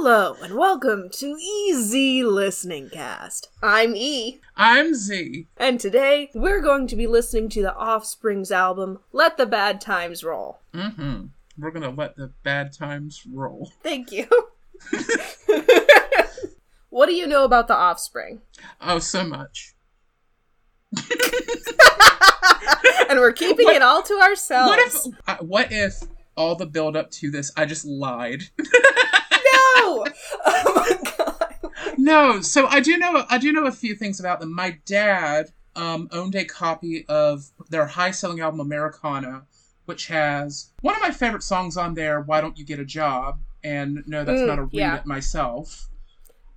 Hello and welcome to Easy Listening Cast. I'm E, I'm Z. and today we're going to be listening to the Offspring's album Let the Bad Times Roll. Mm-hmm. We're gonna let the bad times roll. Thank you. what do you know about the Offspring? Oh, so much. And we're keeping What- it all to ourselves. What if? Uh, what if all the build up to this, I just lied? No! Oh my god. no. So I do know. I do know a few things about them. My dad um, owned a copy of their high selling album Americana, which has one of my favorite songs on there. Why don't you get a job? And no, that's Mm, not a read yeah. it myself.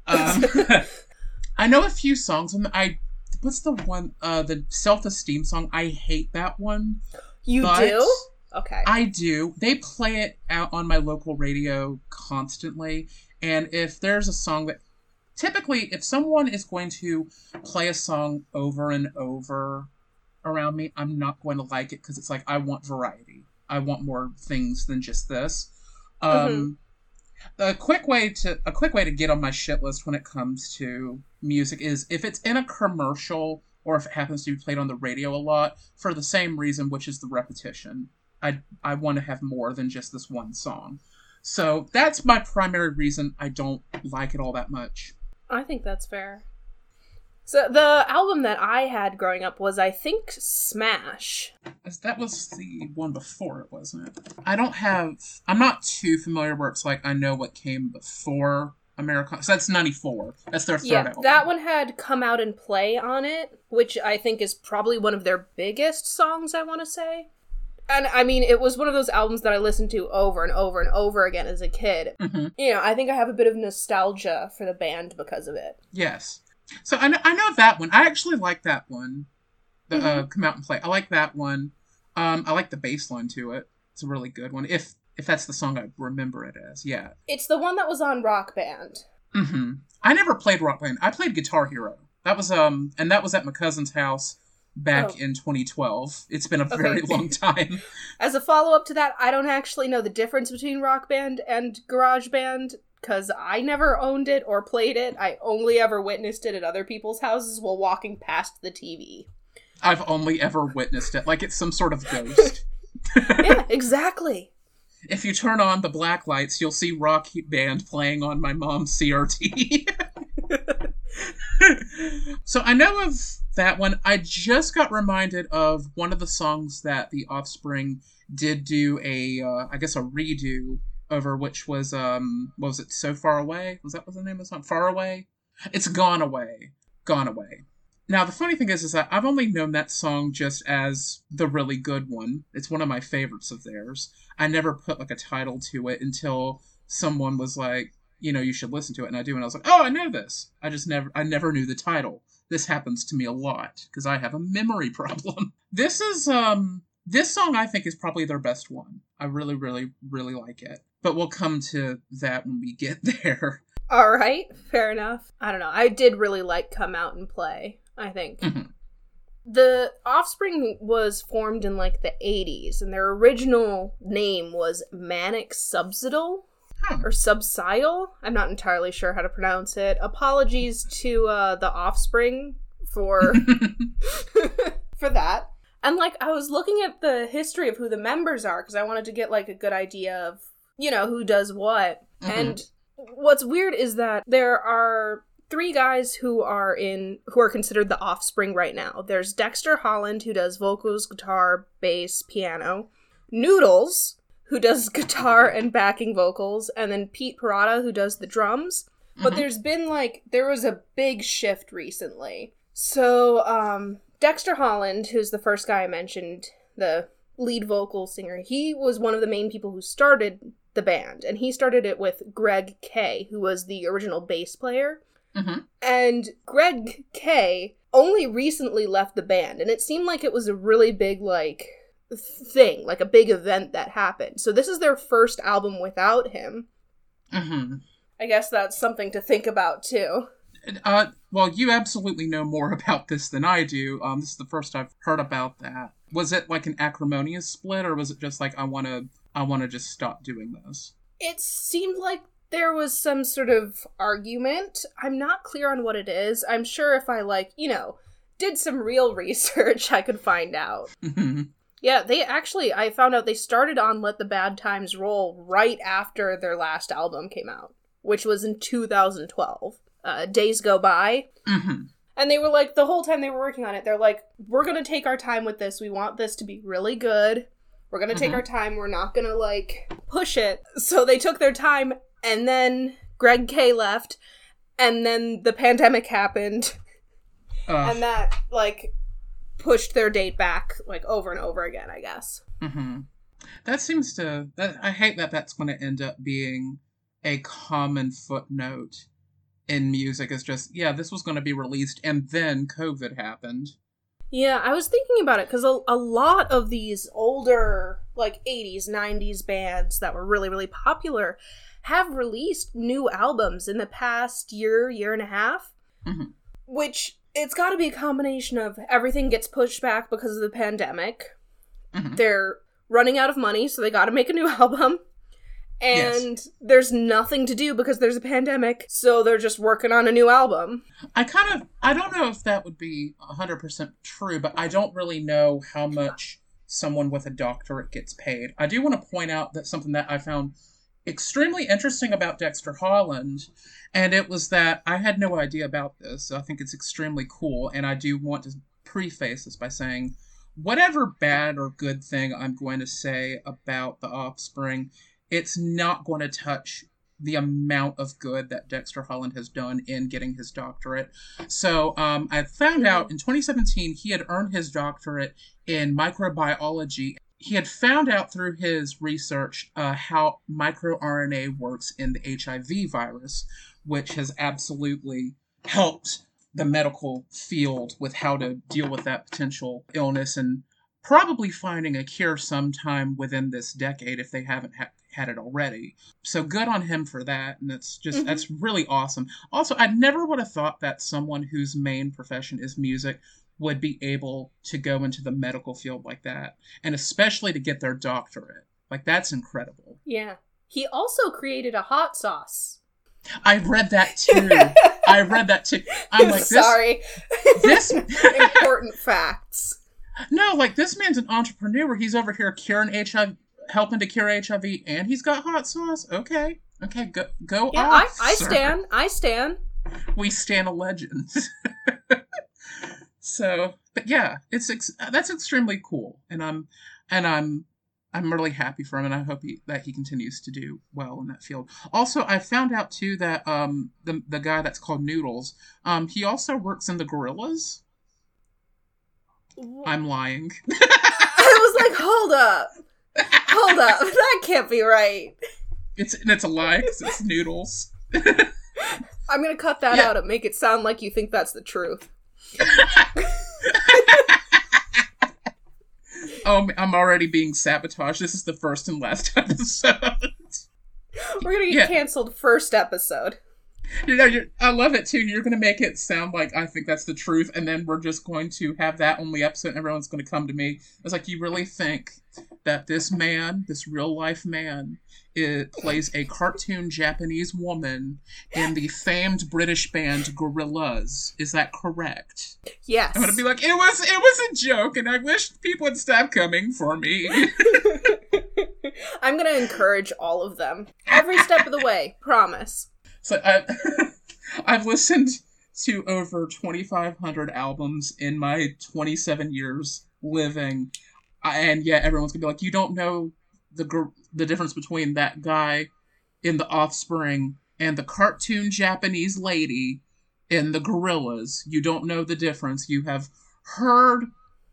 Um, I know a few songs. And I what's the one? Uh, the self esteem song. I hate that one. You but do? Okay. I do. They play it out on my local radio constantly. And if there's a song that typically, if someone is going to play a song over and over around me, I'm not going to like it because it's like I want variety. I want more things than just this. Um, A quick way to a quick way to get on my shit list when it comes to music is if it's in a commercial or if it happens to be played on the radio a lot for the same reason, which is the repetition. I I want to have more than just this one song. So that's my primary reason I don't like it all that much. I think that's fair. So the album that I had growing up was I think Smash. That was the one before it, wasn't it? I don't have. I'm not too familiar where it's like I know what came before America. So that's '94. That's their third Yeah, album. that one had Come Out and Play on it, which I think is probably one of their biggest songs, I want to say. And I mean, it was one of those albums that I listened to over and over and over again as a kid. hmm You know, I think I have a bit of nostalgia for the band because of it. Yes. So I know, I know that one. I actually like that one. The uh, come out and play. I like that one. Um, I like the bass line to it. It's a really good one. If if that's the song I remember it as, yeah. It's the one that was on Rock Band. hmm I never played Rock Band. I played Guitar Hero. That was um, and that was at my cousin's house back Oh. in 2012. It's been a Okay. very long time. As a follow up to that, I don't actually know the difference between Rock Band and Garage Band because I never owned it or played it. I only ever witnessed it at other people's houses while walking past the TV. I've only ever witnessed it like it's some sort of ghost. yeah, exactly. if you turn on the black lights, you'll see Rock Band playing on my mom's CRT. So I know of that one. I just got reminded of one of the songs that the Offspring did do a, uh, I guess, a redo over, which was um, what was it? So far away? Was that what the name of the song? Far away? It's gone away. Gone away. Now the funny thing is, is that I've only known that song just as the really good one. It's one of my favorites of theirs. I never put like a title to it until someone was like, you know, you should listen to it, and I do, and I was like, oh, I know this. I just never, I never knew the title. This happens to me a lot because I have a memory problem. This is um, this song I think is probably their best one. I really, really, really like it. But we'll come to that when we get there. All right, fair enough. I don't know. I did really like Come Out and Play, I think. Mhm. The Offspring was formed in like the 80s, and their original name was Manic Subsidal Huh. or Subsidal. I'm not entirely sure how to pronounce it. Apologies to uh, the Offspring for for that. And like I was looking at the history of who the members are because I wanted to get like a good idea of you know who does what. Mhm. And what's weird is that there are three guys who are in who are considered the offspring right now. There's Dexter Holland who does vocals, guitar, bass, piano. Noodles who does guitar and backing vocals, and then Pete Parada who does the drums. But Mhm. there's been like there was a big shift recently. So um Dexter Holland, who's the first guy I mentioned, the lead vocal singer, he was one of the main people who started the band, and he started it with Greg K, who was the original bass player. Mhm. And Greg K only recently left the band, and it seemed like it was a really big like thing, like a big event that happened. So this is their first album without him. Mhm. I guess that's something to think about too. Uh, well, you absolutely know more about this than I do. Um, this is the first I've heard about that. Was it like an acrimonious split, or was it just like I want to, I want to just stop doing this? It seemed like there was some sort of argument. I'm not clear on what it is. I'm sure if I like, you know, did some real research, I could find out. Mhm. Yeah, they actually I found out they started on Let the Bad Times Roll right after their last album came out, which was in 2012. Uh, Days Go By. Mhm. And they were like the whole time they were working on it, they're like, We're gonna take our time with this. We want this to be really good. We're gonna take Mhm. our time. We're not gonna like push it. So they took their time and then Greg K left and then the pandemic happened and that like pushed their date back like over and over again i guess hmm That seems to. That I hate that that's going to end up being a common footnote in music. Is just yeah, this was going to be released, and then COVID happened. yeah i was thinking about it because a, a lot of these older like 80s 90s bands that were really really popular have released new albums in the past year year and a half Mhm. which it's got to be a combination of everything gets pushed back because of the pandemic Mhm. they're running out of money so they got to make a new album Yes. and there's nothing to do because there's a pandemic so they're just working on a new album I kind of I don't know if that would be 100% true, but I don't really know how much someone with a doctorate gets paid. I do want to point out that something that I found extremely interesting about Dexter Holland, and it was that I had no idea about this. So I think it's extremely cool, and I do want to preface this by saying whatever bad or good thing I'm going to say about the offspring, it's not going to touch the amount of good that Dexter Holland has done in getting his doctorate. So um, I found out in 2017 he had earned his doctorate in microbiology. He had found out through his research uh, how microRNA works in the HIV virus, which has absolutely helped the medical field with how to deal with that potential illness and probably finding a cure sometime within this decade if they haven't ha- had it already. So good on him for that, and that's just Mhm. that's really awesome. Also, I never would have thought that someone whose main profession is music would be able to go into the medical field like that, and especially to get their doctorate. Like that's incredible. yeah he also created a hot sauce I read that too. I read that too. I'm like this. sorry This important facts no, like this man's an entrepreneur. He's over here curing HIV, helping to cure HIV, and he's got hot sauce. Okay, okay, go go yeah i, off. I sir. stand i stand we stand a legend. so, but yeah, it's ex- that's extremely cool, and I'm and I'm I'm really happy for him, and I hope he, that he continues to do well in that field. Also, I found out too that um the the guy that's called Noodles, um he also works in the Gorillaz. I'm lying. I was like, hold up. Hold up. That can't be right. It's and it's a lie 'cause it's Noodles. I'm gonna cut that Yeah. out and make it sound like you think that's the truth. Oh, I'm already being sabotaged. This is the first and last episode. We're gonna get Yeah. canceled first episode. You know, you're, I love it too. You're going to make it sound like I think that's the truth, and then we're just going to have that only episode, and everyone's going to come to me. It's like, you really think that this man, this real life man, it plays a cartoon Japanese woman in the famed British band Gorillaz? Is that correct? Yes. I'm to be like, it was, it was a joke, and I wish people would stop coming for me. I'm gonna encourage all of them. Every step of the way. Promise. So I, I've listened to over 2,500 albums in my 27 years living, and yet everyone's gonna be like, "You don't know the gr- the difference between that guy in The Offspring and the cartoon Japanese lady in the Gorillaz. You don't know the difference. You have heard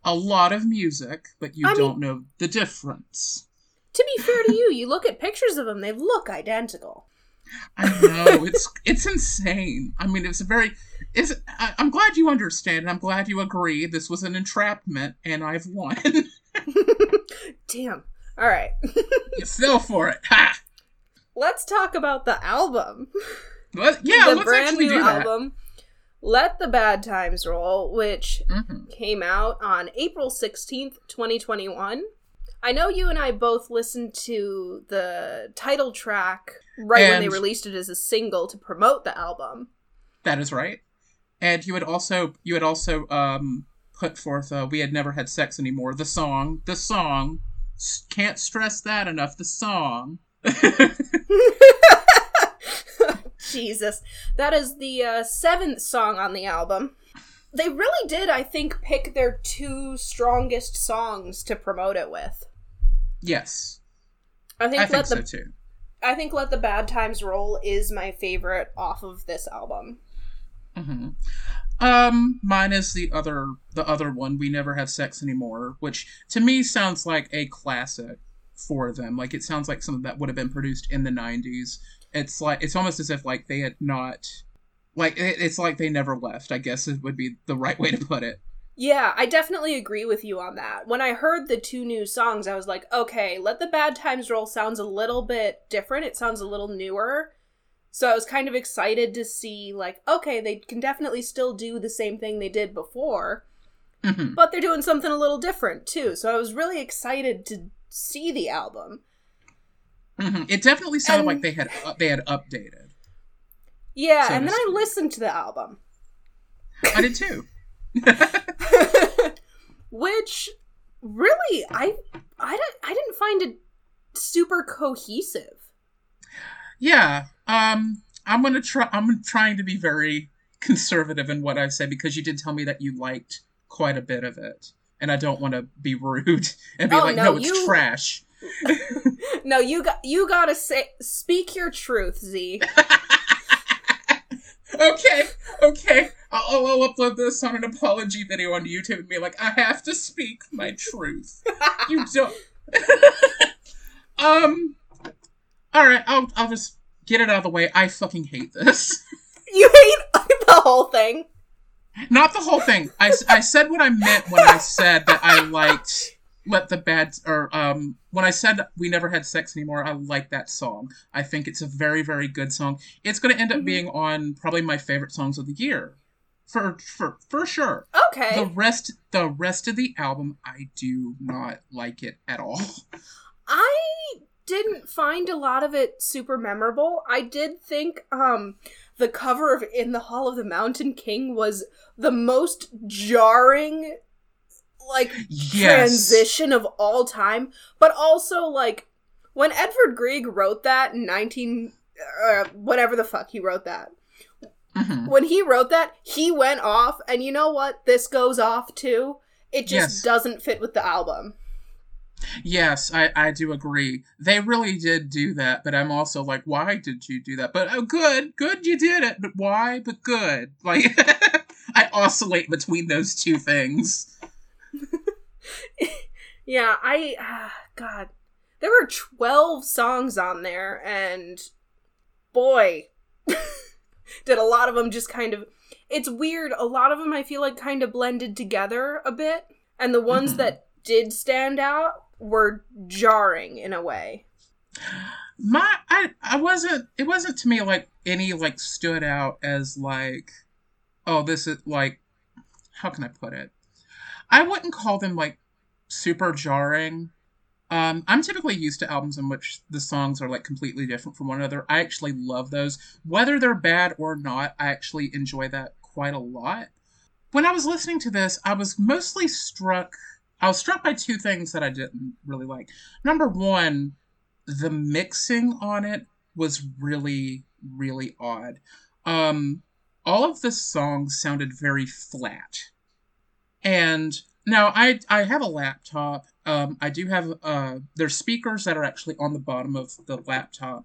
a lot of music, but you I don't know the difference." To be fair to you, you look at pictures of them, they look identical. I know it's it's insane. I mean, it's a very. It's. I, I'm glad you understand. and I'm glad you agree. This was an entrapment, and I've won. Damn. Alright. you fell for it. Ha! Let's talk about the album. Let, yeah, the let's brand actually new do that. album. Let the Bad Times Roll, which Mhm. came out on April 16th, 2021. I know you and I both listened to the title track right when they released it as a single to promote the album. That is right. And you had also you had also um put forth uh, we had never had sex anymore. The song, the song. Can't stress that enough. The song. Jesus. That is the uh, seventh song on the album. They really did, I think, pick their two strongest songs to promote it with. yes, I think, I think Let so the too. I think Let the Bad Times Roll is my favorite off of this album. hmm Um, mine is the other the other one. We never have sex anymore, which to me sounds like a classic for them. Like it sounds like something that would have been produced in the '90s. It's like it's almost as if like they had not, like it, it's like they never left. I guess it would be the right way to put it. Yeah, I definitely agree with you on that. When I heard the two new songs, I was like, okay, Let the Bad Times Roll sounds a little bit different. It sounds a little newer. So I was kind of excited to see, like, okay, they can definitely still do the same thing they did before, hmm but they're doing something a little different too. So I was really excited to see the album. hmm It definitely sounded And- like they had uh, they had updated. Yeah, So and then I listened to the album. I did too. Which really I I don't I didn't find it super cohesive. Yeah. Um I'm gonna try I'm trying to be very conservative in what I say because you did tell me that you liked quite a bit of it. And I don't want to be rude and be Oh, like, no, no, it's you- trash. No, you got you gotta say speak your truth, Z. okay, okay. I'll, I'll upload this on an apology video on YouTube and be like, I have to speak my truth. You don't. um. All right, I'll I'll just get it out of the way. I fucking hate this. you hate the whole thing. Not the whole thing. I, I said what I meant when I said that I liked let the bad or um when I said we never had sex anymore. I like that song. I think it's a very very good song. It's going to end up Mhm. being on probably my favorite songs of the year. For for for sure. Okay. The rest the rest of the album I do not like it at all. I didn't find a lot of it super memorable. I did think um the cover of In the Hall of the Mountain King was the most jarring like Yes. transition of all time, but also like when Edward Grieg wrote that in 19 uh, whatever the fuck he wrote that. Mhm. When he wrote that, he went off and you know what? This goes off too. It just Yes. doesn't fit with the album. Yes, I, I do agree. They really did do that, but I'm also like, why did you do that? But oh, good, good, you did it. But why? But good. Like, I oscillate between those two things. Yeah, I ah, God, there were twelve songs on there, and boy, did a lot of them just kind of. It's weird. A lot of them I feel like kind of blended together a bit, and the ones Mhm. that did stand out were jarring in a way. My, I, I wasn't. It wasn't to me like any like stood out as like, oh, this is like, how can I put it? I wouldn't call them like super jarring. Um, I'm typically used to albums in which the songs are like completely different from one another. I actually love those. Whether they're bad or not, I actually enjoy that quite a lot. When I was listening to this, I was mostly struck. I was struck by two things that I didn't really like. Number one, the mixing on it was really, really odd. Um, all of the songs sounded very flat. And now I I have a laptop. Um, I do have uh, there's speakers that are actually on the bottom of the laptop.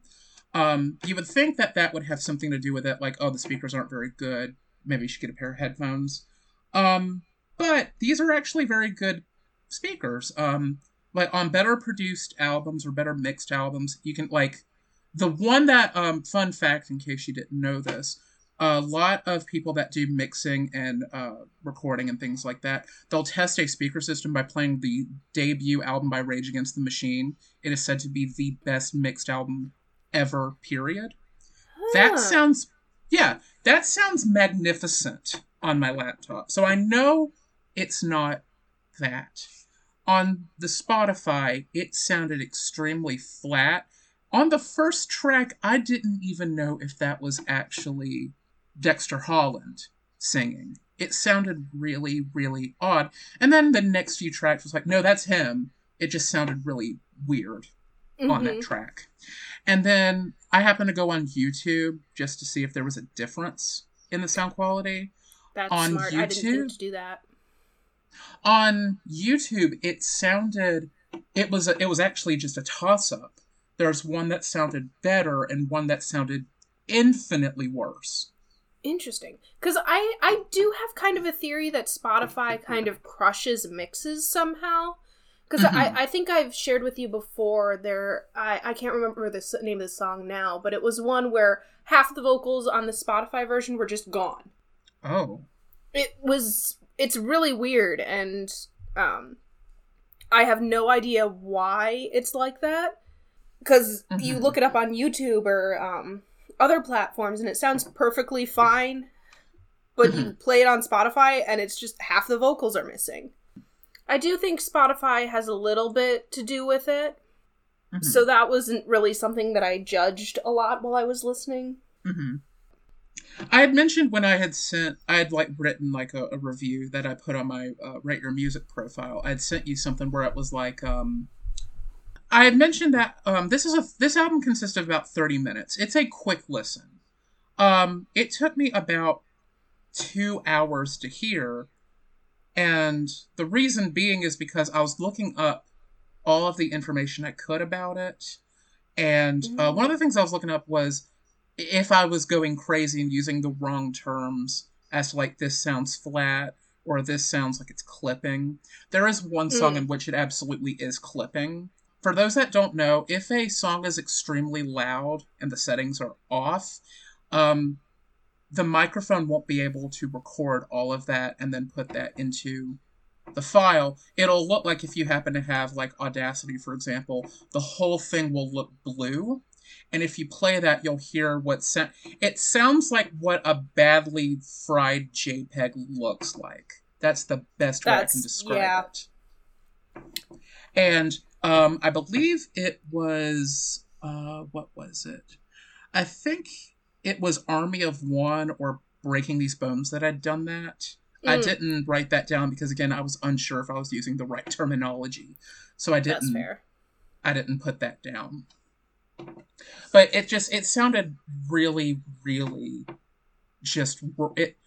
Um, you would think that that would have something to do with it, like oh the speakers aren't very good. Maybe you should get a pair of headphones. Um, but these are actually very good speakers. Um, like on better produced albums or better mixed albums, you can like the one that um fun fact in case you didn't know this a lot of people that do mixing and uh, recording and things like that, they'll test a speaker system by playing the debut album by Rage Against the Machine. It is said to be the best mixed album ever, period. That sounds, yeah, that sounds magnificent on my laptop. So I know it's not that. On the Spotify, it sounded extremely flat. On the first track, I didn't even know if that was actually Dexter Holland singing. It sounded really, really odd. And then the next few tracks was like, no, that's him. It just sounded really weird mm-hmm. on that mm-hmm. track. And then I happened to go on YouTube just to see if there was a difference in the sound quality. That's on smart. YouTube, I didn't think to do that. On YouTube, it sounded it was a, it was actually just a toss up. There's one that sounded better and one that sounded infinitely worse. Interesting, because I I do have kind of a theory that Spotify kind of crushes mixes somehow. Because mm-hmm. I, I think I've shared with you before there I, I can't remember the name of the song now, but it was one where half the vocals on the Spotify version were just gone. Oh. It was it's really weird and um I have no idea why it's like that. Because mm-hmm. you look it up on YouTube or um, other platforms and it sounds perfectly fine, but mm-hmm. you play it on Spotify and it's just half the vocals are missing. I do think Spotify has a little bit to do with it. Mm-hmm. So that wasn't really something that I judged a lot while I was listening. Mm-hmm. I had mentioned when I had sent, I had like written like a, a review that I put on my uh, Rate Your Music profile. I had sent you something where it was like, um, I had mentioned that um, this is a this album consists of about thirty minutes. It's a quick listen. Um, it took me about two hours to hear, and the reason being is because I was looking up all of the information I could about it, and uh, one of the things I was looking up was if I was going crazy and using the wrong terms as like this sounds flat or this sounds like it's clipping. There is one song mm. in which it absolutely is clipping. For those that don't know, if a song is extremely loud and the settings are off, um, the microphone won't be able to record all of that and then put that into the file. It'll look like if you happen to have like Audacity, for example, the whole thing will look blue and if you play that, you'll hear what sa- it sounds like what a badly fried JPEG looks like. That's the best way I can describe yeah. it. And um, I believe it was uh, what was it? I think it was Army of One or Breaking These Bones that had done that. Mm. I didn't write that down because again I was unsure if I was using the right terminology, so I didn't. I didn't put that down but it just it sounded really really just it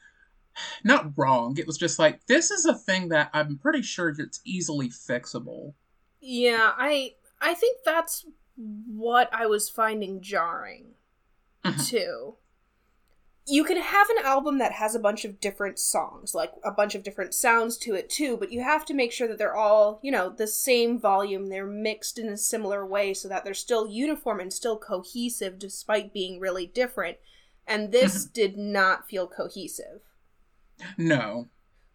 not wrong. It was just like this is a thing that i'm pretty sure it's easily fixable. Yeah i i think that's what i was finding jarring mm-hmm. too you can have an album that has a bunch of different songs, like a bunch of different sounds to it too, but you have to make sure that they're all, you know, the same volume, they're mixed in a similar way so that they're still uniform and still cohesive despite being really different. And this mm-hmm. did not feel cohesive. No.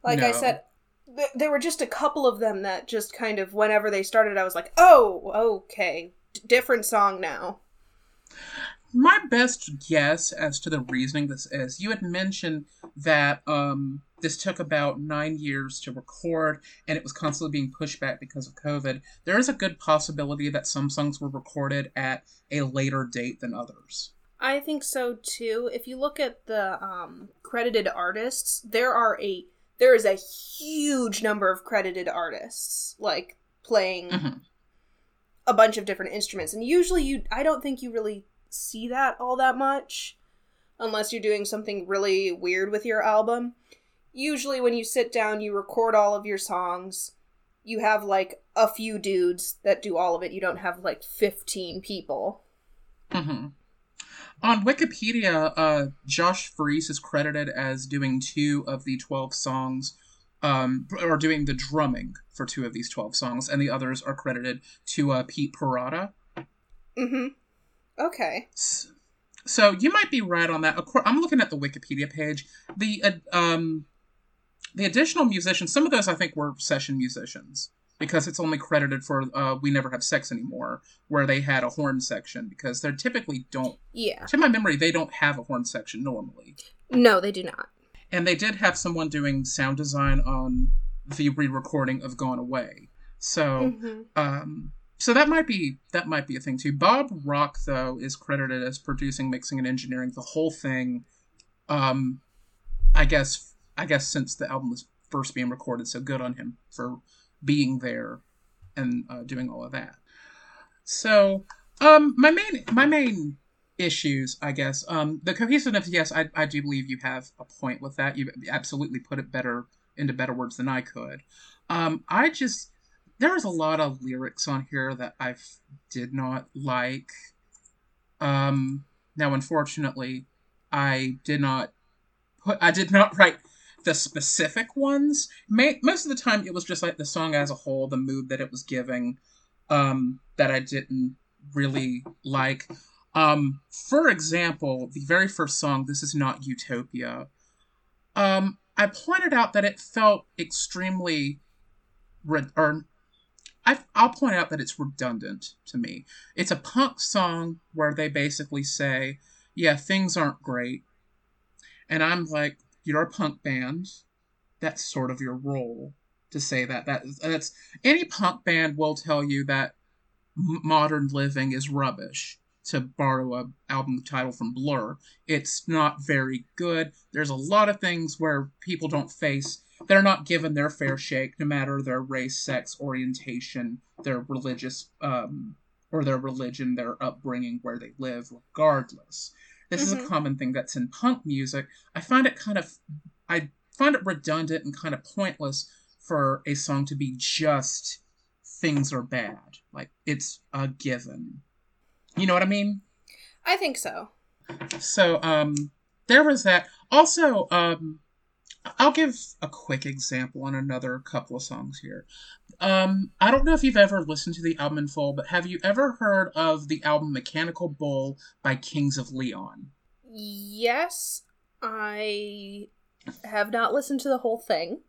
Like no. I said, th- there were just a couple of them that just kind of, whenever they started, I was like, oh, okay, D- different song now my best guess as to the reasoning this is you had mentioned that um, this took about nine years to record and it was constantly being pushed back because of covid. There is a good possibility that some songs were recorded at a later date than others. I think so too. If you look at the um, credited artists there are a there is a huge number of credited artists like playing mm-hmm. a bunch of different instruments. And usually you i don't think you really see that all that much unless you're doing something really weird with your album. Usually, when you sit down, you record all of your songs. You have like a few dudes that do all of it. You don't have like 15 people. Mm-hmm. On Wikipedia, uh, Josh Freese is credited as doing two of the 12 songs, um, or doing the drumming for two of these 12 songs, and the others are credited to uh, Pete Parada. Mm hmm. Okay. So you might be right on that. I'm looking at the Wikipedia page. The uh, um, the additional musicians, some of those I think were session musicians because it's only credited for uh, "We Never Have Sex Anymore," where they had a horn section because they typically don't. Yeah. To my memory, they don't have a horn section normally. No, they do not. And they did have someone doing sound design on the re-recording of "Gone Away." So, Mhm. um, so that might be that might be a thing too. Bob Rock though is credited as producing, mixing, and engineering the whole thing. Um, I guess I guess since the album was first being recorded, so good on him for being there and uh, doing all of that. So, um, my main my main issues, I guess, um, the cohesiveness. Yes, I I do believe you have a point with that. You absolutely put it better into better words than I could. Um, I just there's a lot of lyrics on here that I did not like. Um, now, unfortunately, I did not put I did not write the specific ones. Most of the time, it was just like the song as a whole, the mood that it was giving, um, that I didn't really like. Um, for example, the very first song, "This Is Not Utopia," um, I pointed out that it felt extremely, re- or I, I'll point out that it's redundant to me. It's a punk song where they basically say, "Yeah, things aren't great," and I'm like, "You're a punk band. That's sort of your role to say that. That that's any punk band will tell you that modern living is rubbish." To borrow a album title from Blur, it's not very good. There's a lot of things where people don't face they're not given their fair shake, no matter their race, sex, orientation, their religious, um, or their religion, their upbringing, where they live, regardless. This is a Mhm. common thing that's in punk music. I find it kind of, I find it redundant and kind of pointless for a song to be just things are bad. Like it's a given. You know what I mean? I think so. So um there was that. Also, um I'll give a quick example on another couple of songs here. Um I don't know if you've ever listened to the album in full, but have you ever heard of the album Mechanical Bull by Kings of Leon? Yes, I have not listened to the whole thing.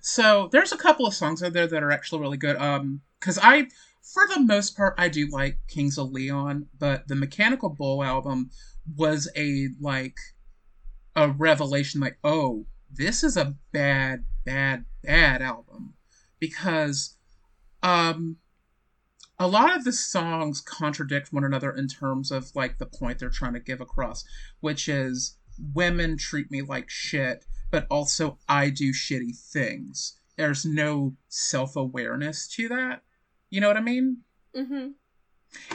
So there's a couple of songs out there that are actually really good. Um, because I, for the most part, I do like Kings of Leon, but the Mechanical Bull album was a like a revelation. Like, oh, this is a bad, bad, bad album because, um, a lot of the songs contradict one another in terms of like the point they're trying to give across, which is women treat me like shit but also I do shitty things. There's no self awareness to that. You know what I mean? Mm-hmm.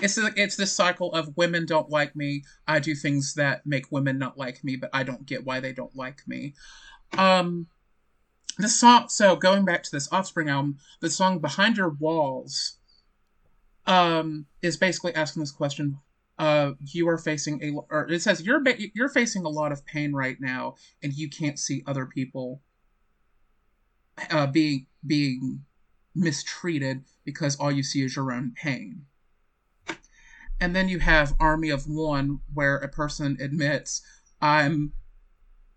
It's the, it's this cycle of women don't like me. I do things that make women not like me, but I don't get why they don't like me. Um, the song. So going back to this Offspring album, the song "Behind Your Walls," um, is basically asking this question: uh, you are facing a, or it says you're you're facing a lot of pain right now, and you can't see other people uh, being being mistreated because all you see is your own pain. And then you have Army of One, where a person admits, "I'm,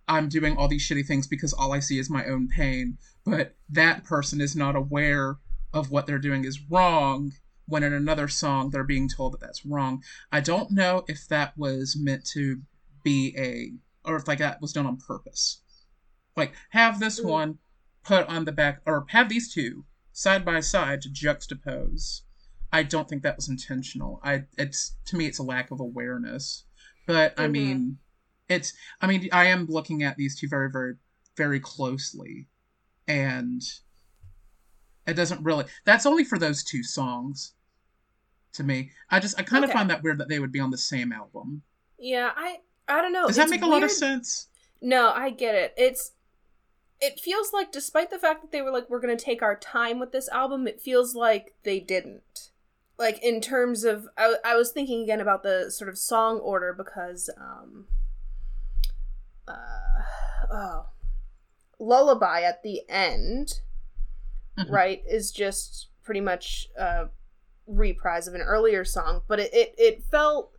I'm doing all these shitty things because all I see is my own pain," but that person is not aware of what they're doing is wrong. When in another song they're being told that that's wrong. I don't know if that was meant to be a, or if like that was done on purpose. Like have this Mm. one put on the back, or have these two side by side to juxtapose. I don't think that was intentional. I it's to me it's a lack of awareness. But I Mhm. mean, it's I mean I am looking at these two very very very closely, and it doesn't really. That's only for those two songs. To me, I just I kind of find that weird that they would be on the same album. Yeah, I I don't know. Does that It's make a lot of sense? No, I get it. It's it feels like despite the fact that they were like we're going to take our time with this album, it feels like they didn't. Like in terms of I, I was thinking again about the sort of song order because um uh oh lullaby at the end Mhm. right is just pretty much a reprise of an earlier song but it it, it felt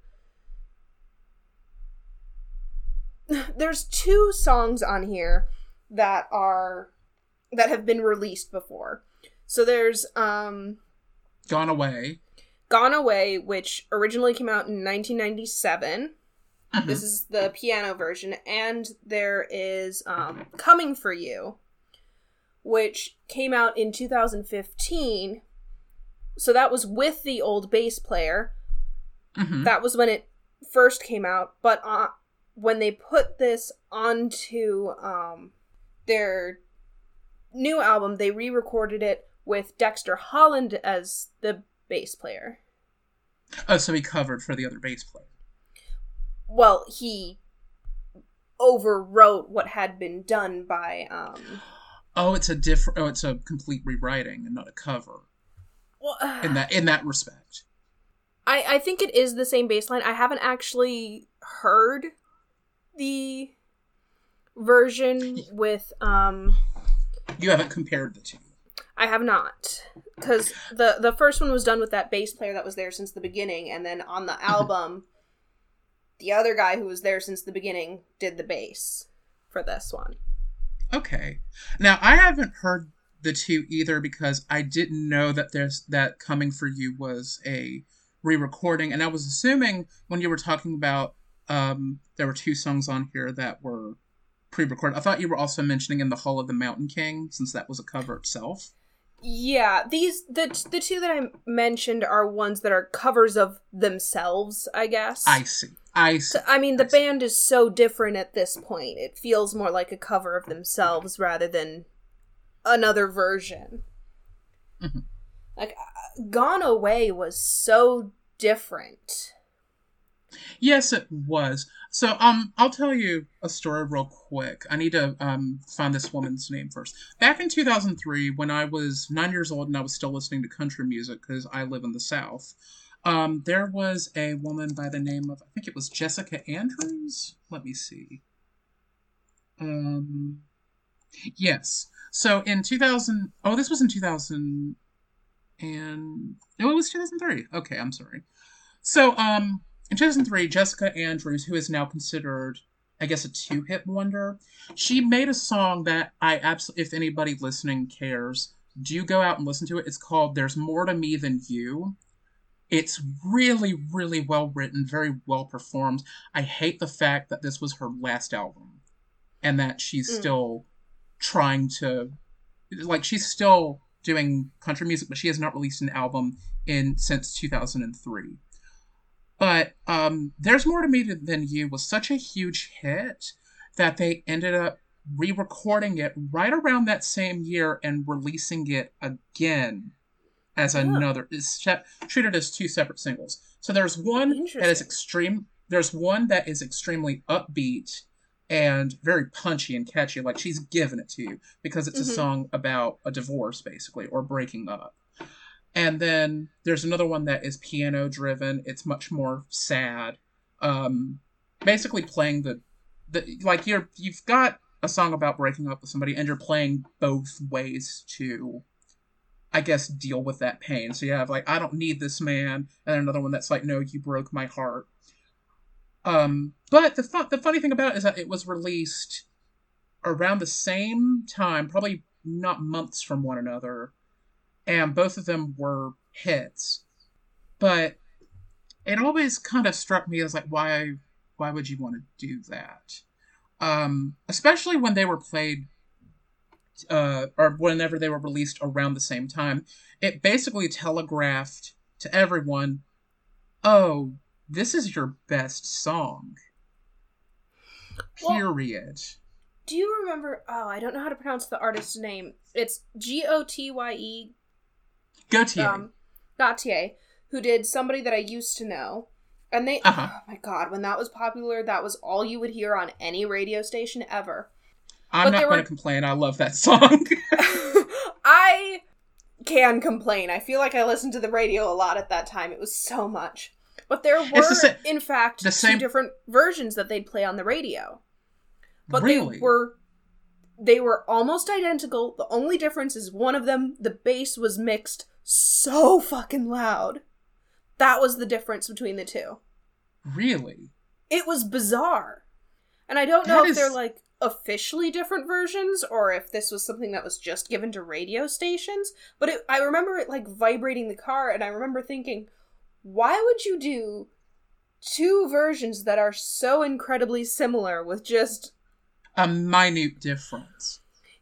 there's two songs on here that are that have been released before so there's um Gone away. Gone away which originally came out in 1997 Mhm. this is the piano version and there is um coming for you which came out in 2015. So that was with the old bass player. Mhm. That was when it first came out, but uh, when they put this onto um, their new album, they re-recorded it with Dexter Holland as the bass player. Oh, so he covered for the other bass player. Well, he overwrote what had been done by um Oh, it's a different. Oh, it's a complete rewriting and not a cover well, in that in that respect. I I think it is the same bass line. I haven't actually heard the version with um You haven't compared the two. I have not because the the first one was done with that bass player that was there since the beginning, and then on the album, the other guy who was there since the beginning did the bass for this one. Okay. Now I haven't heard the two either because I didn't know that there's that coming for you was a re-recording, and I was assuming when you were talking about um there were two songs on here that were pre-recorded. I thought you were also mentioning in the Hall of the Mountain King since that was a cover itself. Yeah, these the the two that I mentioned are ones that are covers of themselves, I guess. I see. I see. So, I mean, the I band is so different at this point. It feels more like a cover of themselves rather than another version. Mhm. Like, uh, Gone Away was so different. Yes, it was. So, um, I'll tell you a story real quick. I need to um find this woman's name first. Back in 2003, when I was nine years old and I was still listening to country music because I live in the South, um, there was a woman by the name of I think it was Jessica Andrews. Let me see. Um, yes. So in 2000, oh, this was in 2000, and no, it was 2003. Okay, I'm sorry. So, um, in 2003, Jessica Andrews, who is now considered, I guess, a two hit wonder, she made a song that I absolutely, if anybody listening cares, do go out and listen to it. It's called There's More to Me Than You. It's really, really well written, very well performed. I hate the fact that this was her last album and that she's Mm. still trying to, like, she's still doing country music, but she has not released an album in since 2003. But um, There's More to Me Than You was such a huge hit that they ended up re recording it right around that same year and releasing it again as another. It's treated as two separate singles. So there's one that is extreme. There's one that is extremely upbeat and very punchy and catchy. Like she's giving it to you because it's Mhm. a song about a divorce, basically, or breaking up. And then there's another one that is piano driven. It's much more sad. Um, basically playing the, the like you're you've got a song about breaking up with somebody and you're playing both ways to I guess deal with that pain. So you have like I don't need this man, and another one that's like no, you broke my heart. Um, but the fun, the funny thing about it is that it was released around the same time, probably not months from one another, and both of them were hits. But it always kind of struck me as like why why would you want to do that? Um, especially when they were played uh, or whenever they were released around the same time, it basically telegraphed to everyone, "Oh, this is your best song." Well- Period. Do you remember? Oh, I don't know how to pronounce the artist's name. It's G O T Y E Gotye. um, Gotye, who did somebody that I used to know. And they, Uh-huh. oh my god, when that was popular, that was all you would hear on any radio station ever. I'm but not going were- to complain. I love that song. I can complain. I feel like I listened to the radio a lot at that time. It was so much. But there were, the sa- in fact, the two same- different versions that they'd play on the radio. But Really? they were they were almost identical. The only difference is one of them, the bass was mixed so fucking loud. That was the difference between the two. really? It was bizarre. And I don't know That if is- they're like officially different versions or if this was something that was just given to radio stations, but it, I remember it like vibrating the car and I remember thinking, why would you do two versions that are so incredibly similar with just A minute difference.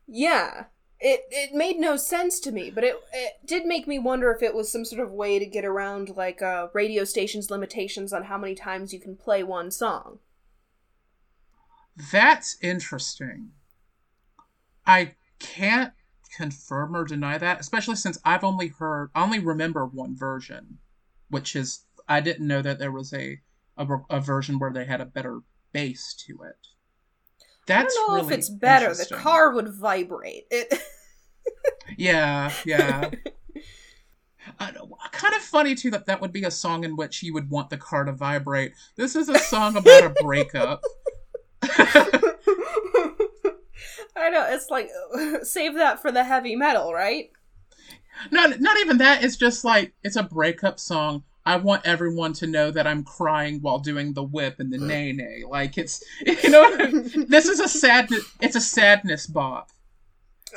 yeah. It it made no sense to me, but it it did make me wonder if it was some sort of way to get around like uh, radio stations' limitations on how many times you can play one song. That's interesting. I can't confirm or deny that, especially since I've only heard, I only remember one version, which is I didn't know that there was a a, a version where they had a better bass to it. That's I don't know really if it's better. The car would vibrate. It. yeah, yeah. Uh, kind of funny too that that would be a song in which you would want the car to vibrate. This is a song about a breakup. I know it's like save that for the heavy metal, right? Not not even that. It's just like it's a breakup song. I want everyone to know that I'm crying while doing the whip and the nay nay. Like it's you know this is a sadness. It's a sadness bop.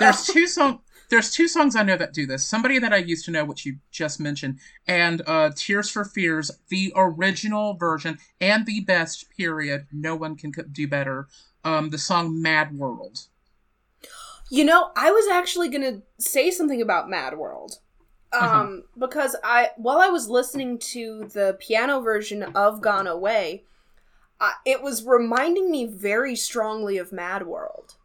There's two song. There's two songs I know that do this. Somebody that I used to know, which you just mentioned, and uh, "Tears for Fears," the original version and the best. Period. No one can do better. Um, the song "Mad World." You know, I was actually gonna say something about Mad World. Um, uh-huh. because I while I was listening to the piano version of Gone Away, uh, it was reminding me very strongly of Mad World.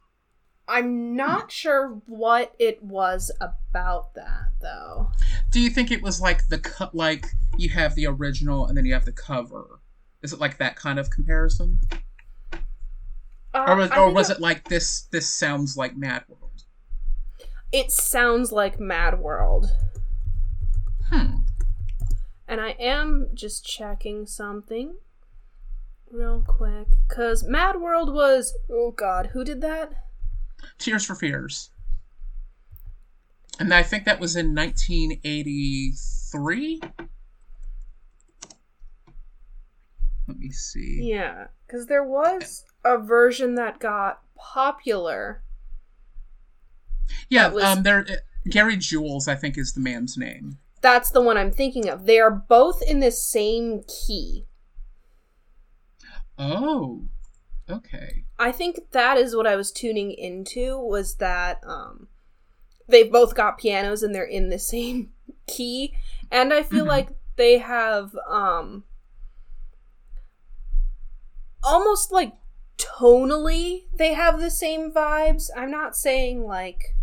I'm not hmm. sure what it was about that though. Do you think it was like the cut like you have the original and then you have the cover? Is it like that kind of comparison? Uh, or was, or was it like this? This sounds like Mad World. It sounds like Mad World. Hmm. And I am just checking something real quick because Mad World was oh god, who did that? Tears for Fears. And I think that was in 1983. Let me see. Yeah, because there was a version that got popular. Yeah, was... um, there. Gary Jules, I think, is the man's name. That's the one I'm thinking of. They are both in the same key. Oh, okay. I think that is what I was tuning into was that um, they've both got pianos and they're in the same key, and I feel mm-hmm. like they have um, almost like tonally they have the same vibes. I'm not saying like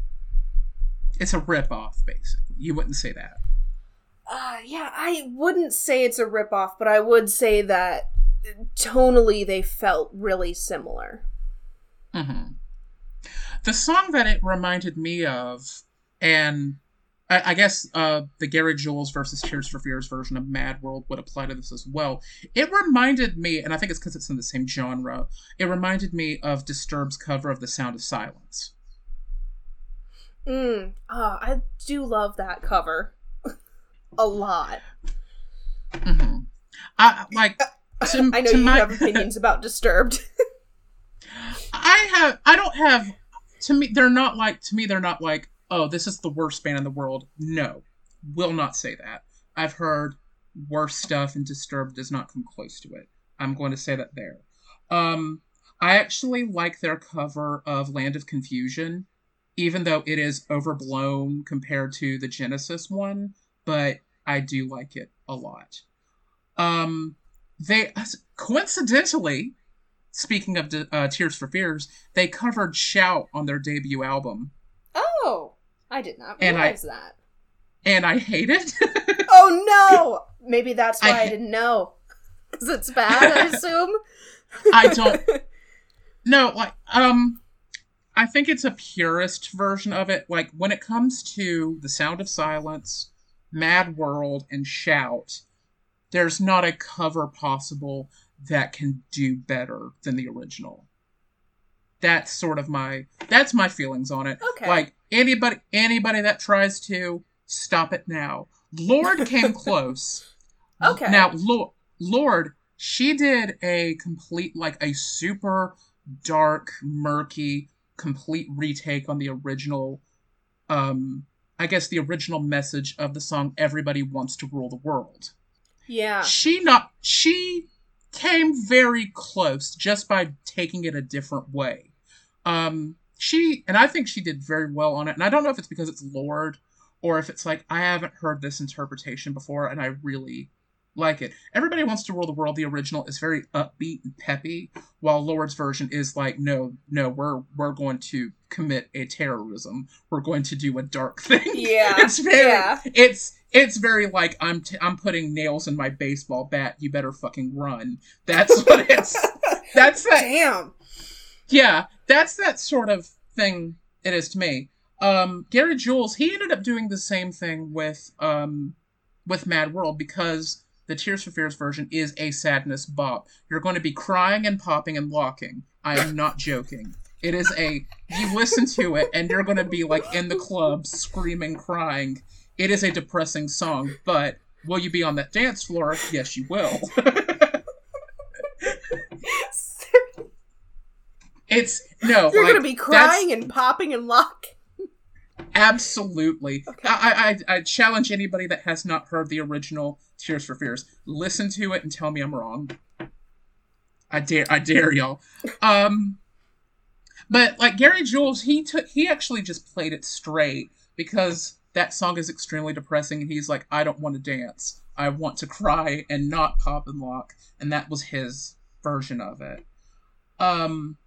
it's a rip off basically. You wouldn't say that. Uh yeah, I wouldn't say it's a rip off, but I would say that tonally they felt really similar. hmm The song that it reminded me of, and I, I guess uh, the Gary Jules versus Tears for Fears version of Mad World would apply to this as well. It reminded me, and I think it's because it's in the same genre, it reminded me of Disturbed's cover of The Sound of Silence. Mm, oh, I do love that cover. A lot. Mm-hmm. I like. To, I know you my... have opinions about Disturbed. I have. I don't have. To me, they're not like. To me, they're not like oh, this is the worst band in the world. No, will not say that. I've heard worse stuff, and Disturbed does not come close to it. I'm going to say that there. Um, I actually like their cover of Land of Confusion, even though it is overblown compared to the Genesis one, but I do like it a lot. Um, they coincidentally, speaking of uh, Tears for Fears, they covered Shout on their debut album. Oh. I did not realize I, that. And I hate it. oh no! Maybe that's why I, I didn't know. Because it's bad, I assume. I don't. No, like, um, I think it's a purist version of it. Like, when it comes to The Sound of Silence, Mad World, and Shout, there's not a cover possible that can do better than the original. That's sort of my that's my feelings on it. Okay. Like Anybody anybody that tries to stop it now. Lorde came close. Okay. Now, Lorde, Lord, she did a complete like a super dark, murky, complete retake on the original um I guess the original message of the song Everybody Wants to Rule the World. Yeah. She not she came very close just by taking it a different way. Um she and I think she did very well on it. And I don't know if it's because it's Lorde or if it's like I haven't heard this interpretation before and I really like it. Everybody Wants to Rule the World, the original, is very upbeat and peppy, while Lorde's version is like, no, no, we're we're going to commit a terrorism. We're going to do a dark thing. Yeah, it's very, yeah. it's it's very like I'm t- I'm putting nails in my baseball bat. You better fucking run. That's what it's. that's that. Damn. Yeah, that's that sort of thing. It is to me. Um, Gary Jules, he ended up doing the same thing with um, with Mad World because the Tears for Fears version is a sadness bop. You're going to be crying and popping and locking. I am not joking. It is a you listen to it and you're going to be like in the club screaming, crying. It is a depressing song, but will you be on that dance floor? Yes, you will. it's no. You're like, gonna be crying and popping and locking. Absolutely. Okay. I, I I challenge anybody that has not heard the original Tears for Fears, listen to it and tell me I'm wrong. I dare I dare y'all. Um but like Gary Jules, he took he actually just played it straight because that song is extremely depressing and he's like, I don't want to dance. I want to cry and not pop and lock. And that was his version of it. Um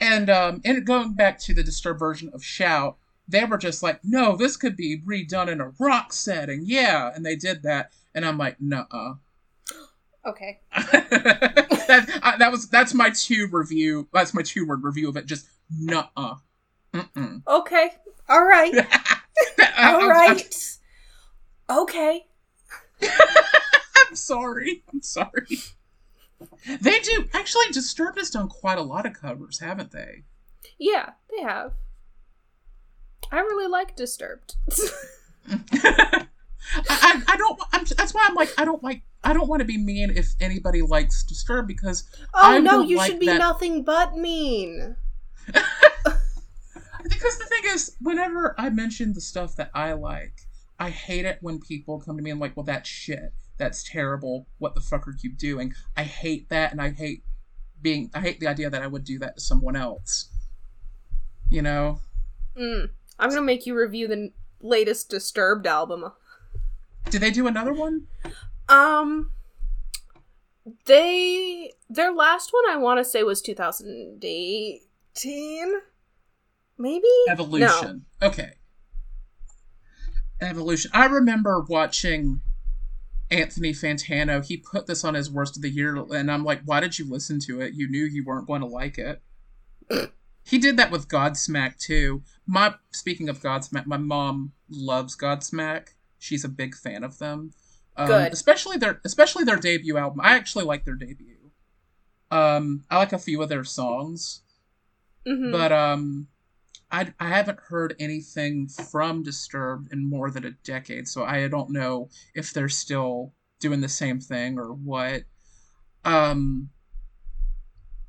and um, and going back to the Disturbed version of Shout, they were just like, no, this could be redone in a rock setting, yeah, and they did that, and I'm like, nuh-uh. Okay. that I, that was that's my two review. That's my two word review of it. Just nuh-uh. Mm-mm. Okay. All right. I- All right. Okay. I'm, I'm sorry. I'm sorry. They do actually. Disturbed has done quite a lot of covers, haven't they? Yeah, they have. I really like Disturbed. I, I, I don't. I'm, that's why I'm like I don't like. I don't want to be mean if anybody likes Disturbed because oh I no, you like should be that- nothing but mean. because the thing is, whenever I mention the stuff that I like, I hate it when people come to me and like, well, that's shit. That's terrible. What the fuck are you doing? I hate that, and I hate being. I hate the idea that I would do that to someone else. You know. Mm. I'm gonna make you review the latest Disturbed album. Did they do another one? Um, they their last one I want to say was 2018, maybe. Evolution. Okay. Evolution. I remember watching Anthony Fantano. He put this on his worst of the year, and I'm like, why did you listen to it? You knew you weren't going to like it. he did that with Godsmack too. My speaking of Godsmack, my mom loves Godsmack. She's a big fan of them. Um, Good. Especially their especially their debut album. I actually like their debut. Um, I like a few of their songs Mhm. but um I, I haven't heard anything from disturbed in more than a decade so i don't know if they're still doing the same thing or what um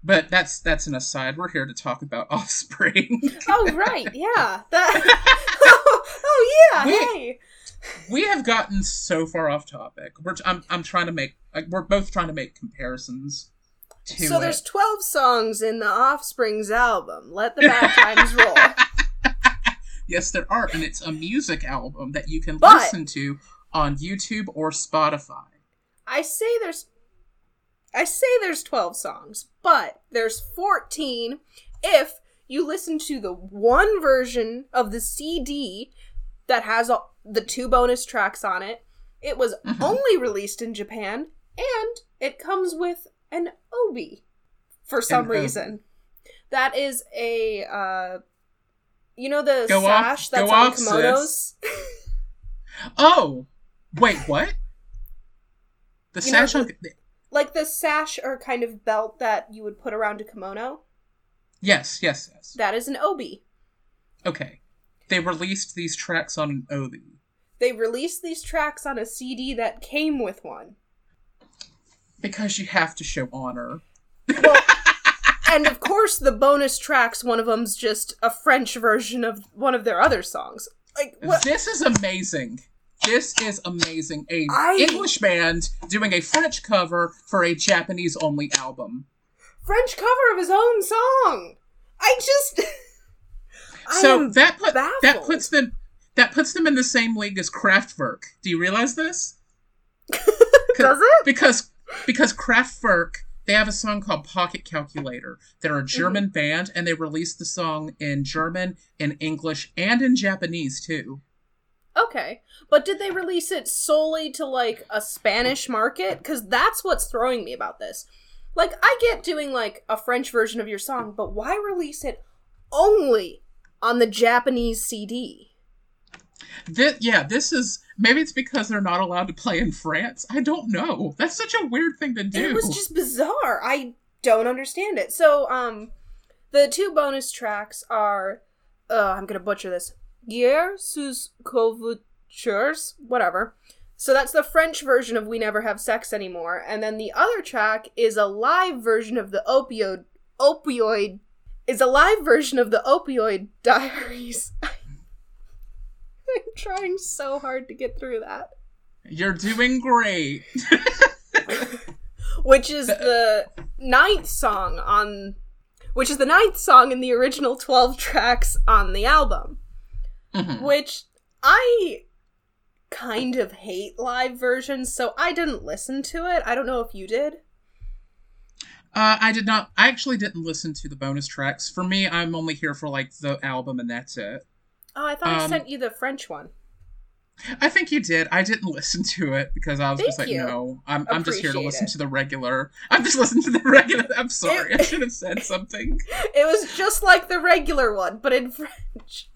but that's that's an aside we're here to talk about offspring oh right, yeah. That. oh yeah. Wait. Hey. we have gotten so far off topic we're I'm, I'm trying to make like we're both trying to make comparisons So it. there's 12 songs in the Offspring's album. Let the bad times roll. Yes, there are, and it's a music album that you can But- listen to on YouTube or Spotify. I say there's I say there's 12 songs, but there's 14 if you listen to the one version of the CD that has all, the two bonus tracks on it. It was Mhm. only released in Japan and it comes with an obi for some reason. That is a uh you know the Go off- sash that's go on off? Oh, wait, what? The You know, sash on. like the sash or kind of belt that you would put around a kimono? Yes, yes, yes. That is an obi. Okay. They released these tracks on an Obi. They released these tracks on a CD that came with one. Because you have to show honor. Well, and of course, the bonus tracks, one of them's just a French version of one of their other songs. Like, what? This is amazing. This is amazing. A I- English band doing a French cover for a Japanese only album. French cover of his own song! I just I so that put that puts them that puts them in the same league as Kraftwerk. Do you realize this? does it? Because because Kraftwerk they have a song called Pocket Calculator. They're a Mm-hmm. German band and they released the song in German, in English, and in Japanese too. Okay. But did they release it solely to like a Spanish market? Because that's what's throwing me about this. Like, I get doing like a French version of your song, but why release it only on the Japanese CD? This, yeah, this is maybe it's because they're not allowed to play in France. I don't know. That's such a weird thing to do. It was just bizarre. I don't understand it. So, um, the two bonus tracks are, uh, I'm gonna butcher this. Guerre sous couvertures, whatever. So that's the French version of We Never Have Sex Anymore, and then the other track is a live version of the opioid opioid is a live version of the opioid diaries. Trying so hard to get through that. You're doing great. which is the ninth song on which is the ninth song in the original 12 tracks on the album Mhm. which i kind of hate live versions so i didn't listen to it i don't know if you did Uh, I did not. I actually didn't listen to the bonus tracks. For me, I'm only here for like the album, and that's it. Oh i thought i Um, sent you the french one I think you did. I didn't listen to it because I was just like, you. no, I'm, I'm just here to listen it. to the regular. I'm just listening to the regular. I'm sorry. I should have said something. it was just like the regular one but in french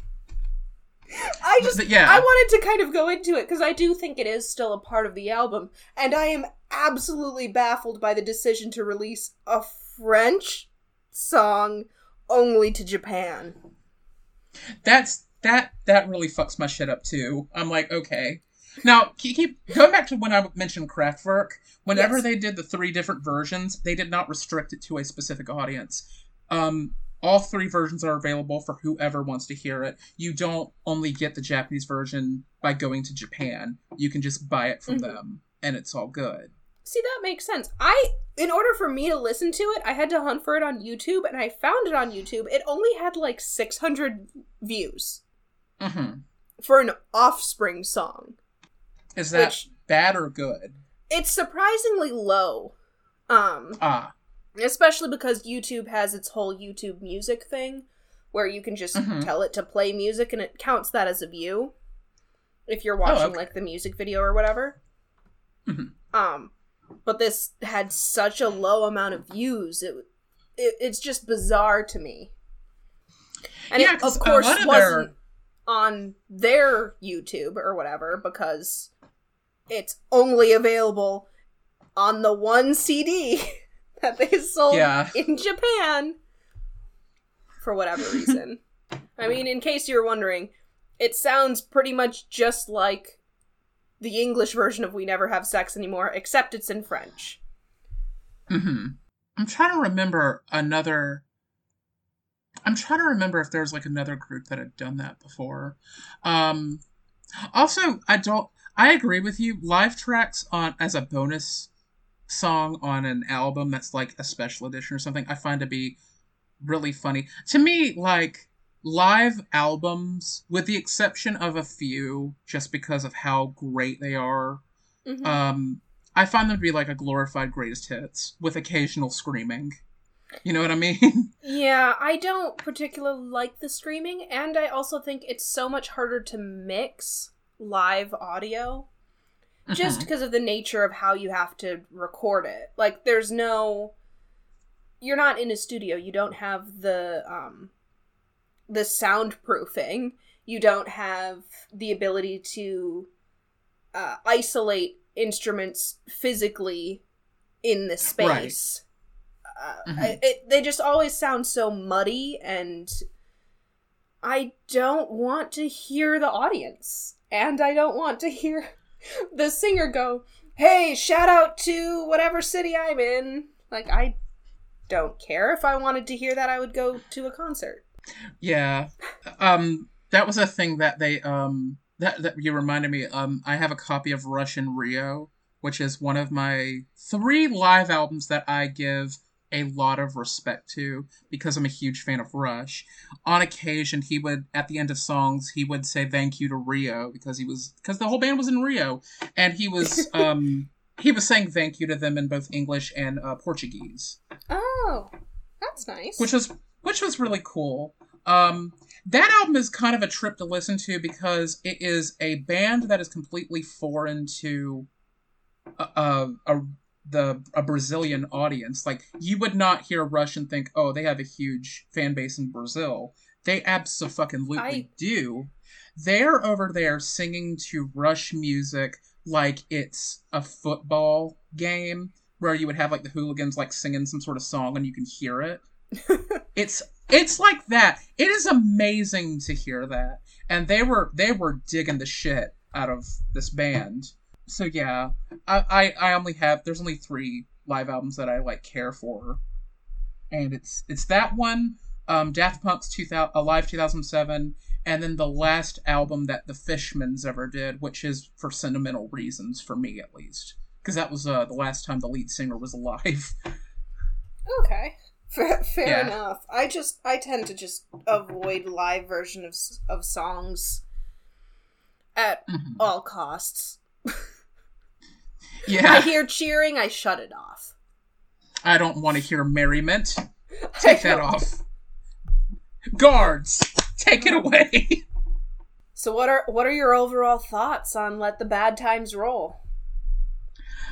i just But yeah. I wanted to kind of go into it because I do think it is still a part of the album, and I am absolutely baffled by the decision to release a French song only to Japan. That's that that really fucks my shit up too. I'm like, okay. Now, keep, keep going back to when I mentioned Kraftwerk. Whenever Yes. they did the three different versions, they did not restrict it to a specific audience. Um, all three versions are available for whoever wants to hear it. You don't only get the Japanese version by going to Japan. You can just buy it from Mhm. them, and it's all good. See, that makes sense. I, in order for me to listen to it, I had to hunt for it on YouTube, and I found it on YouTube. It only had like 600 views hmm for an Offspring song. Is that Which- bad or good? It's surprisingly low. Um, Ah, especially because YouTube has its whole YouTube music thing where you can just Mhm. tell it to play music and it counts that as a view if you're watching okay. like the music video or whatever. Mhm. Um but this had such a low amount of views. It, it it's just bizarre to me. And Yeah, it of course wasn't their- on their YouTube or whatever because it's only available on the one CD that they sold Yeah. in Japan for whatever reason. I mean, in case you're wondering, it sounds pretty much just like the English version of We Never Have Sex Anymore, except it's in French. Mm-hmm. I'm trying to remember another. I'm trying to remember if there's like another group that had done that before. Um, also, I don't. I agree with you. Live tracks on as a bonus song on an album that's like a special edition or something, I find to be really funny. To me, like live albums, with the exception of a few, just because of how great they are, Mhm. um, I find them to be like a glorified greatest hits with occasional screaming. You know what I mean? Yeah, I don't particularly like the streaming, and I also think it's so much harder to mix live audio just Mhm. because of the nature of how you have to record it. Like, there's no. You're not in a studio. You don't have the um, the soundproofing. You don't have the ability to uh, isolate instruments physically in the space. Uh. I, it, they just always sound so muddy, and I don't want to hear the audience, and I don't want to hear the singer go, "Hey, shout out to whatever city I'm in." Like I don't care if I wanted to hear that, I would go to a concert. Yeah. Um that was a thing that they um that that you reminded me um I have a copy of Rush in Rio, which is one of my three live albums that I give a lot of respect to because I'm a huge fan of Rush. On occasion, he would at the end of songs he would say thank you to Rio because he was because the whole band was in Rio and he was um he was saying thank you to them in both English and uh, Portuguese. Oh, that's nice. Which was which was really cool. Um, that album is kind of a trip to listen to because it is a band that is completely foreign to a, a, a the a Brazilian audience. Like you would not hear Rush and think, "Oh, they have a huge fan base in Brazil." They absolutely I... do. They're over there singing to Rush music like it's a football game where you would have like the hooligans like singing some sort of song and you can hear it. it's it's like that. It is amazing to hear that. And they were they were digging the shit out of this band. So yeah, I I, I only have there's only three live albums that I like care for, and it's it's that one, um, Daft Punk's 2000 Alive 2007, and then the last album that the Fishmans ever did, which is for sentimental reasons for me at least, because that was uh, the last time the lead singer was alive. Okay. Fair, fair yeah. enough. I just I tend to just avoid live version of of songs at mm-hmm. all costs. yeah. I hear cheering, I shut it off. I don't want to hear merriment. Take that off. Guards, take it away. So what are what are your overall thoughts on Let the Bad Times Roll?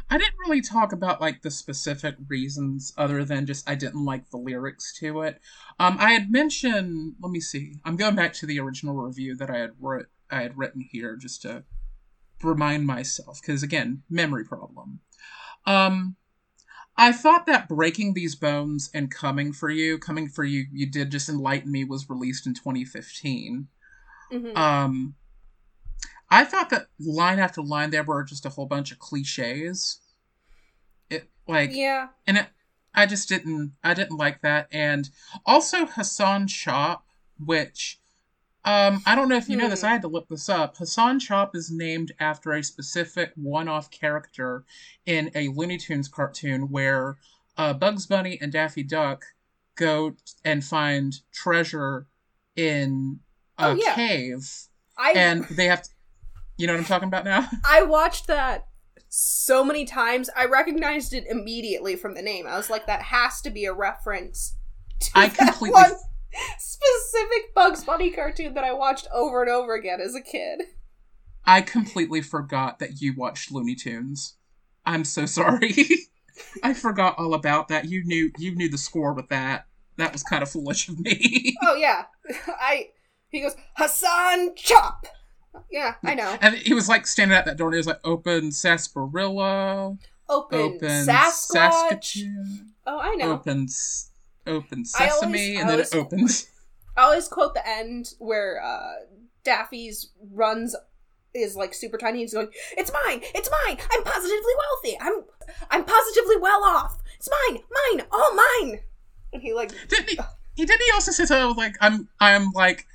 I didn't really talk about like the specific reasons other than just I didn't like the lyrics to it. Um, I had mentioned. Let me see. I'm going back to the original review that I had wrote. I had written here just to remind myself because again, memory problem. Um, I thought that breaking these bones and coming for you, coming for you, you did just enlighten me was released in 2015. Mm-hmm. Um, I thought that line after line there were just a whole bunch of cliches. It like yeah, and it, I just didn't I didn't like that, and also Hassan Chop, which um I don't know if you hmm. know this. Hmm. I had to look this up. Hassan Chop is named after a specific one-off character in a Looney Tunes cartoon where uh, Bugs Bunny and Daffy Duck go and find treasure in a oh, yeah. cave. I... And they have to, you know what I'm talking about now? I watched that so many times. I recognized it immediately from the name. I was like, that has to be a reference to I completely one specific Bugs Bunny cartoon that I watched over and over again as a kid. I completely forgot that you watched Looney Tunes. I'm so sorry. I forgot all about that. You knew you knew the score with that. That was kind of foolish of me. oh yeah. I he goes, Hassan Chop yeah, I know. And he was like standing at that door and he was like, open sarsaparilla. Open, open Sasquatch. Saskatoon. Oh, I know. Open, open sesame, always, and then it opens. I always quote the end where uh, Daffy's runs is like super tiny. He's going, "It's mine! It's mine! I'm positively wealthy! I'm I'm positively well off! It's mine! Mine! All mine!" And he like didn't he? He didn't he also say something like, "I'm I'm like."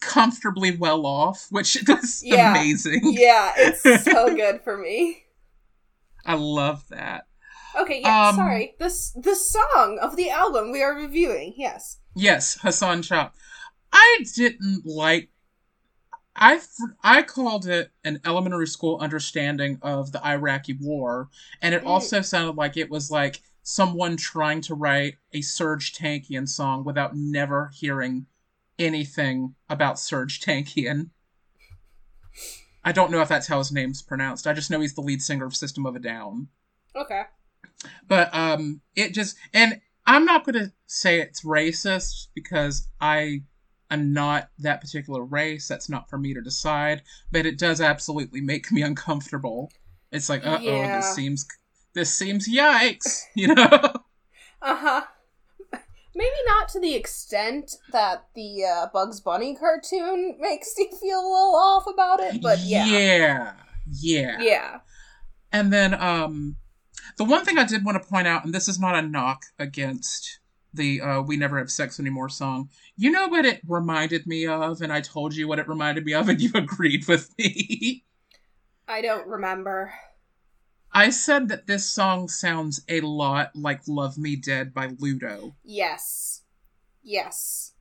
comfortably well off, which is yeah. amazing. Yeah, it's so good for me. I love that. Okay, yeah, um, sorry. This the song of the album we are reviewing, yes. Yes, Hassan Chop. I didn't like I I called it an elementary school understanding of the Iraqi war, and it mm. also sounded like it was like someone trying to write a Serj Tankian song without never hearing anything about Serj Tankian. I don't know if that's how his name's pronounced. I just know he's the lead singer of System of a Down. Okay. But um it just and I'm not going to say it's racist because I am not that particular race. That's not for me to decide, but it does absolutely make me uncomfortable. It's like, "Uh-oh, yeah. this seems this seems yikes," you know. Uh-huh. Maybe not to the extent that the uh, Bugs Bunny cartoon makes you feel a little off about it, but yeah. Yeah. Yeah. Yeah. And then um the one thing I did want to point out, and this is not a knock against the uh, We Never Have Sex Anymore song. You know what it reminded me of, and I told you what it reminded me of, and you agreed with me. I don't remember. I said that this song sounds a lot like Love Me Dead by Ludo. Yes. Yes.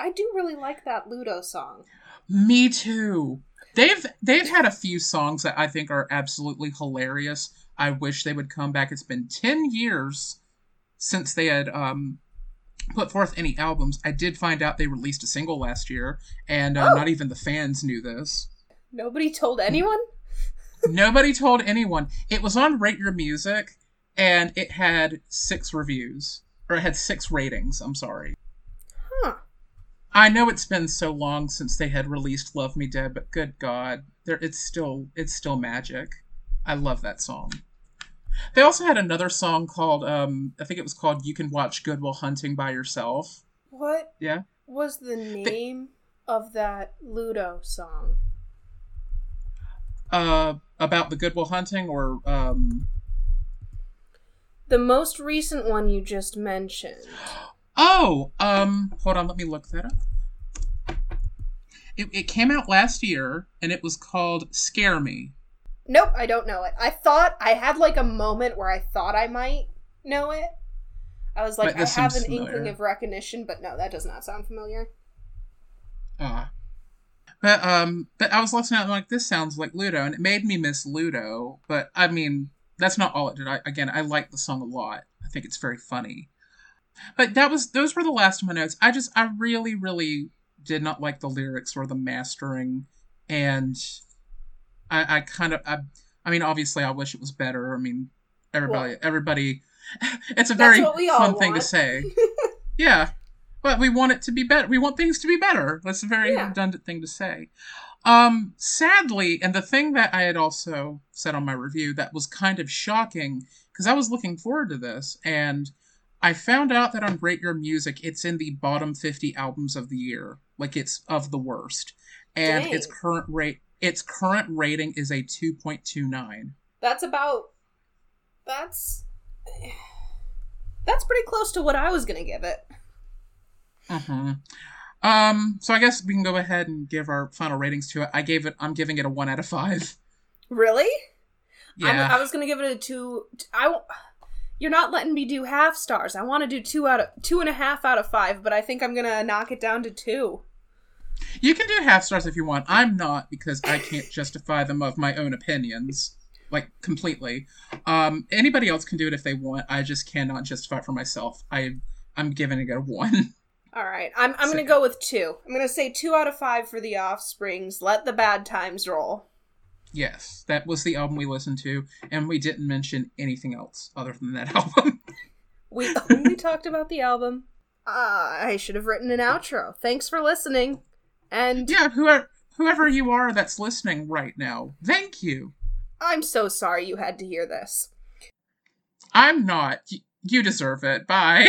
I do really like that Ludo song. Me too. They've they've had a few songs that I think are absolutely hilarious. I wish they would come back. It's been 10 years since they had um put forth any albums. I did find out they released a single last year and uh, Oh. not even the fans knew this. Nobody told anyone? Nobody told anyone. It was on Rate Your Music and it had 6 reviews or it had 6 ratings, I'm sorry. Huh. I know it's been so long since they had released Love Me Dead, but good God, there it's still it's still magic. I love that song. They also had another song called um I think it was called You Can Watch Goodwill Hunting by Yourself. What Yeah. was the name of that Ludo song? Uh about the Goodwill Hunting or um The most recent one you just mentioned. Oh, um hold on, let me look that up. It, it came out last year and it was called Scare Me. Nope, I don't know it. I thought I had like a moment where I thought I might know it. I was like, I have an seems inkling of recognition, but no, that does not sound familiar. Ah. But um but I was listening I'm like this sounds like Ludo and it made me miss Ludo, but I mean that's not all it did. I again I like the song a lot. I think it's very funny. But that was those were the last of my notes. I just I really, really did not like the lyrics or the mastering and I, I kind of I I mean obviously I wish it was better. I mean everybody Well- everybody it's a very what we all fun thing to say. Yeah. But we want it to be better. We want things to be better. That's a very Yeah. redundant thing to say. Um, sadly, and the thing that I had also said on my review that was kind of shocking, because I was looking forward to this, and I found out that on Rate Your Music, it's in the bottom 50 albums of the year. Like it's of the worst. And its current rate its current rating is a 2.29. That's about. That's. That's pretty close to what I was gonna give it. Mm-hmm. Um, so I guess we can go ahead and give our final ratings to it. I gave it. I'm giving it a one out of five. Really? I'm- Yeah. I was gonna give it a two. I. w- You're not letting me do half stars. I want to do two out of two and a half out of five, but I think I'm gonna knock it down to two. You can do half stars if you want. I'm not because I can't justify them of my own opinions, like completely. Um, anybody else can do it if they want. I just cannot justify it for myself. I I'm giving it a one. All right, I'm I'm gonna go with two. I'm gonna say two out of five for the Offsprings. Let the bad times roll. yes, that was the album we listened to, and we didn't mention anything else other than that album. We only talked about the album. Uh, I should have written an outro. Thanks for listening, and yeah, whoever whoever you are that's listening right now, thank you. I'm so sorry you had to hear this. I'm not. You deserve it. Bye.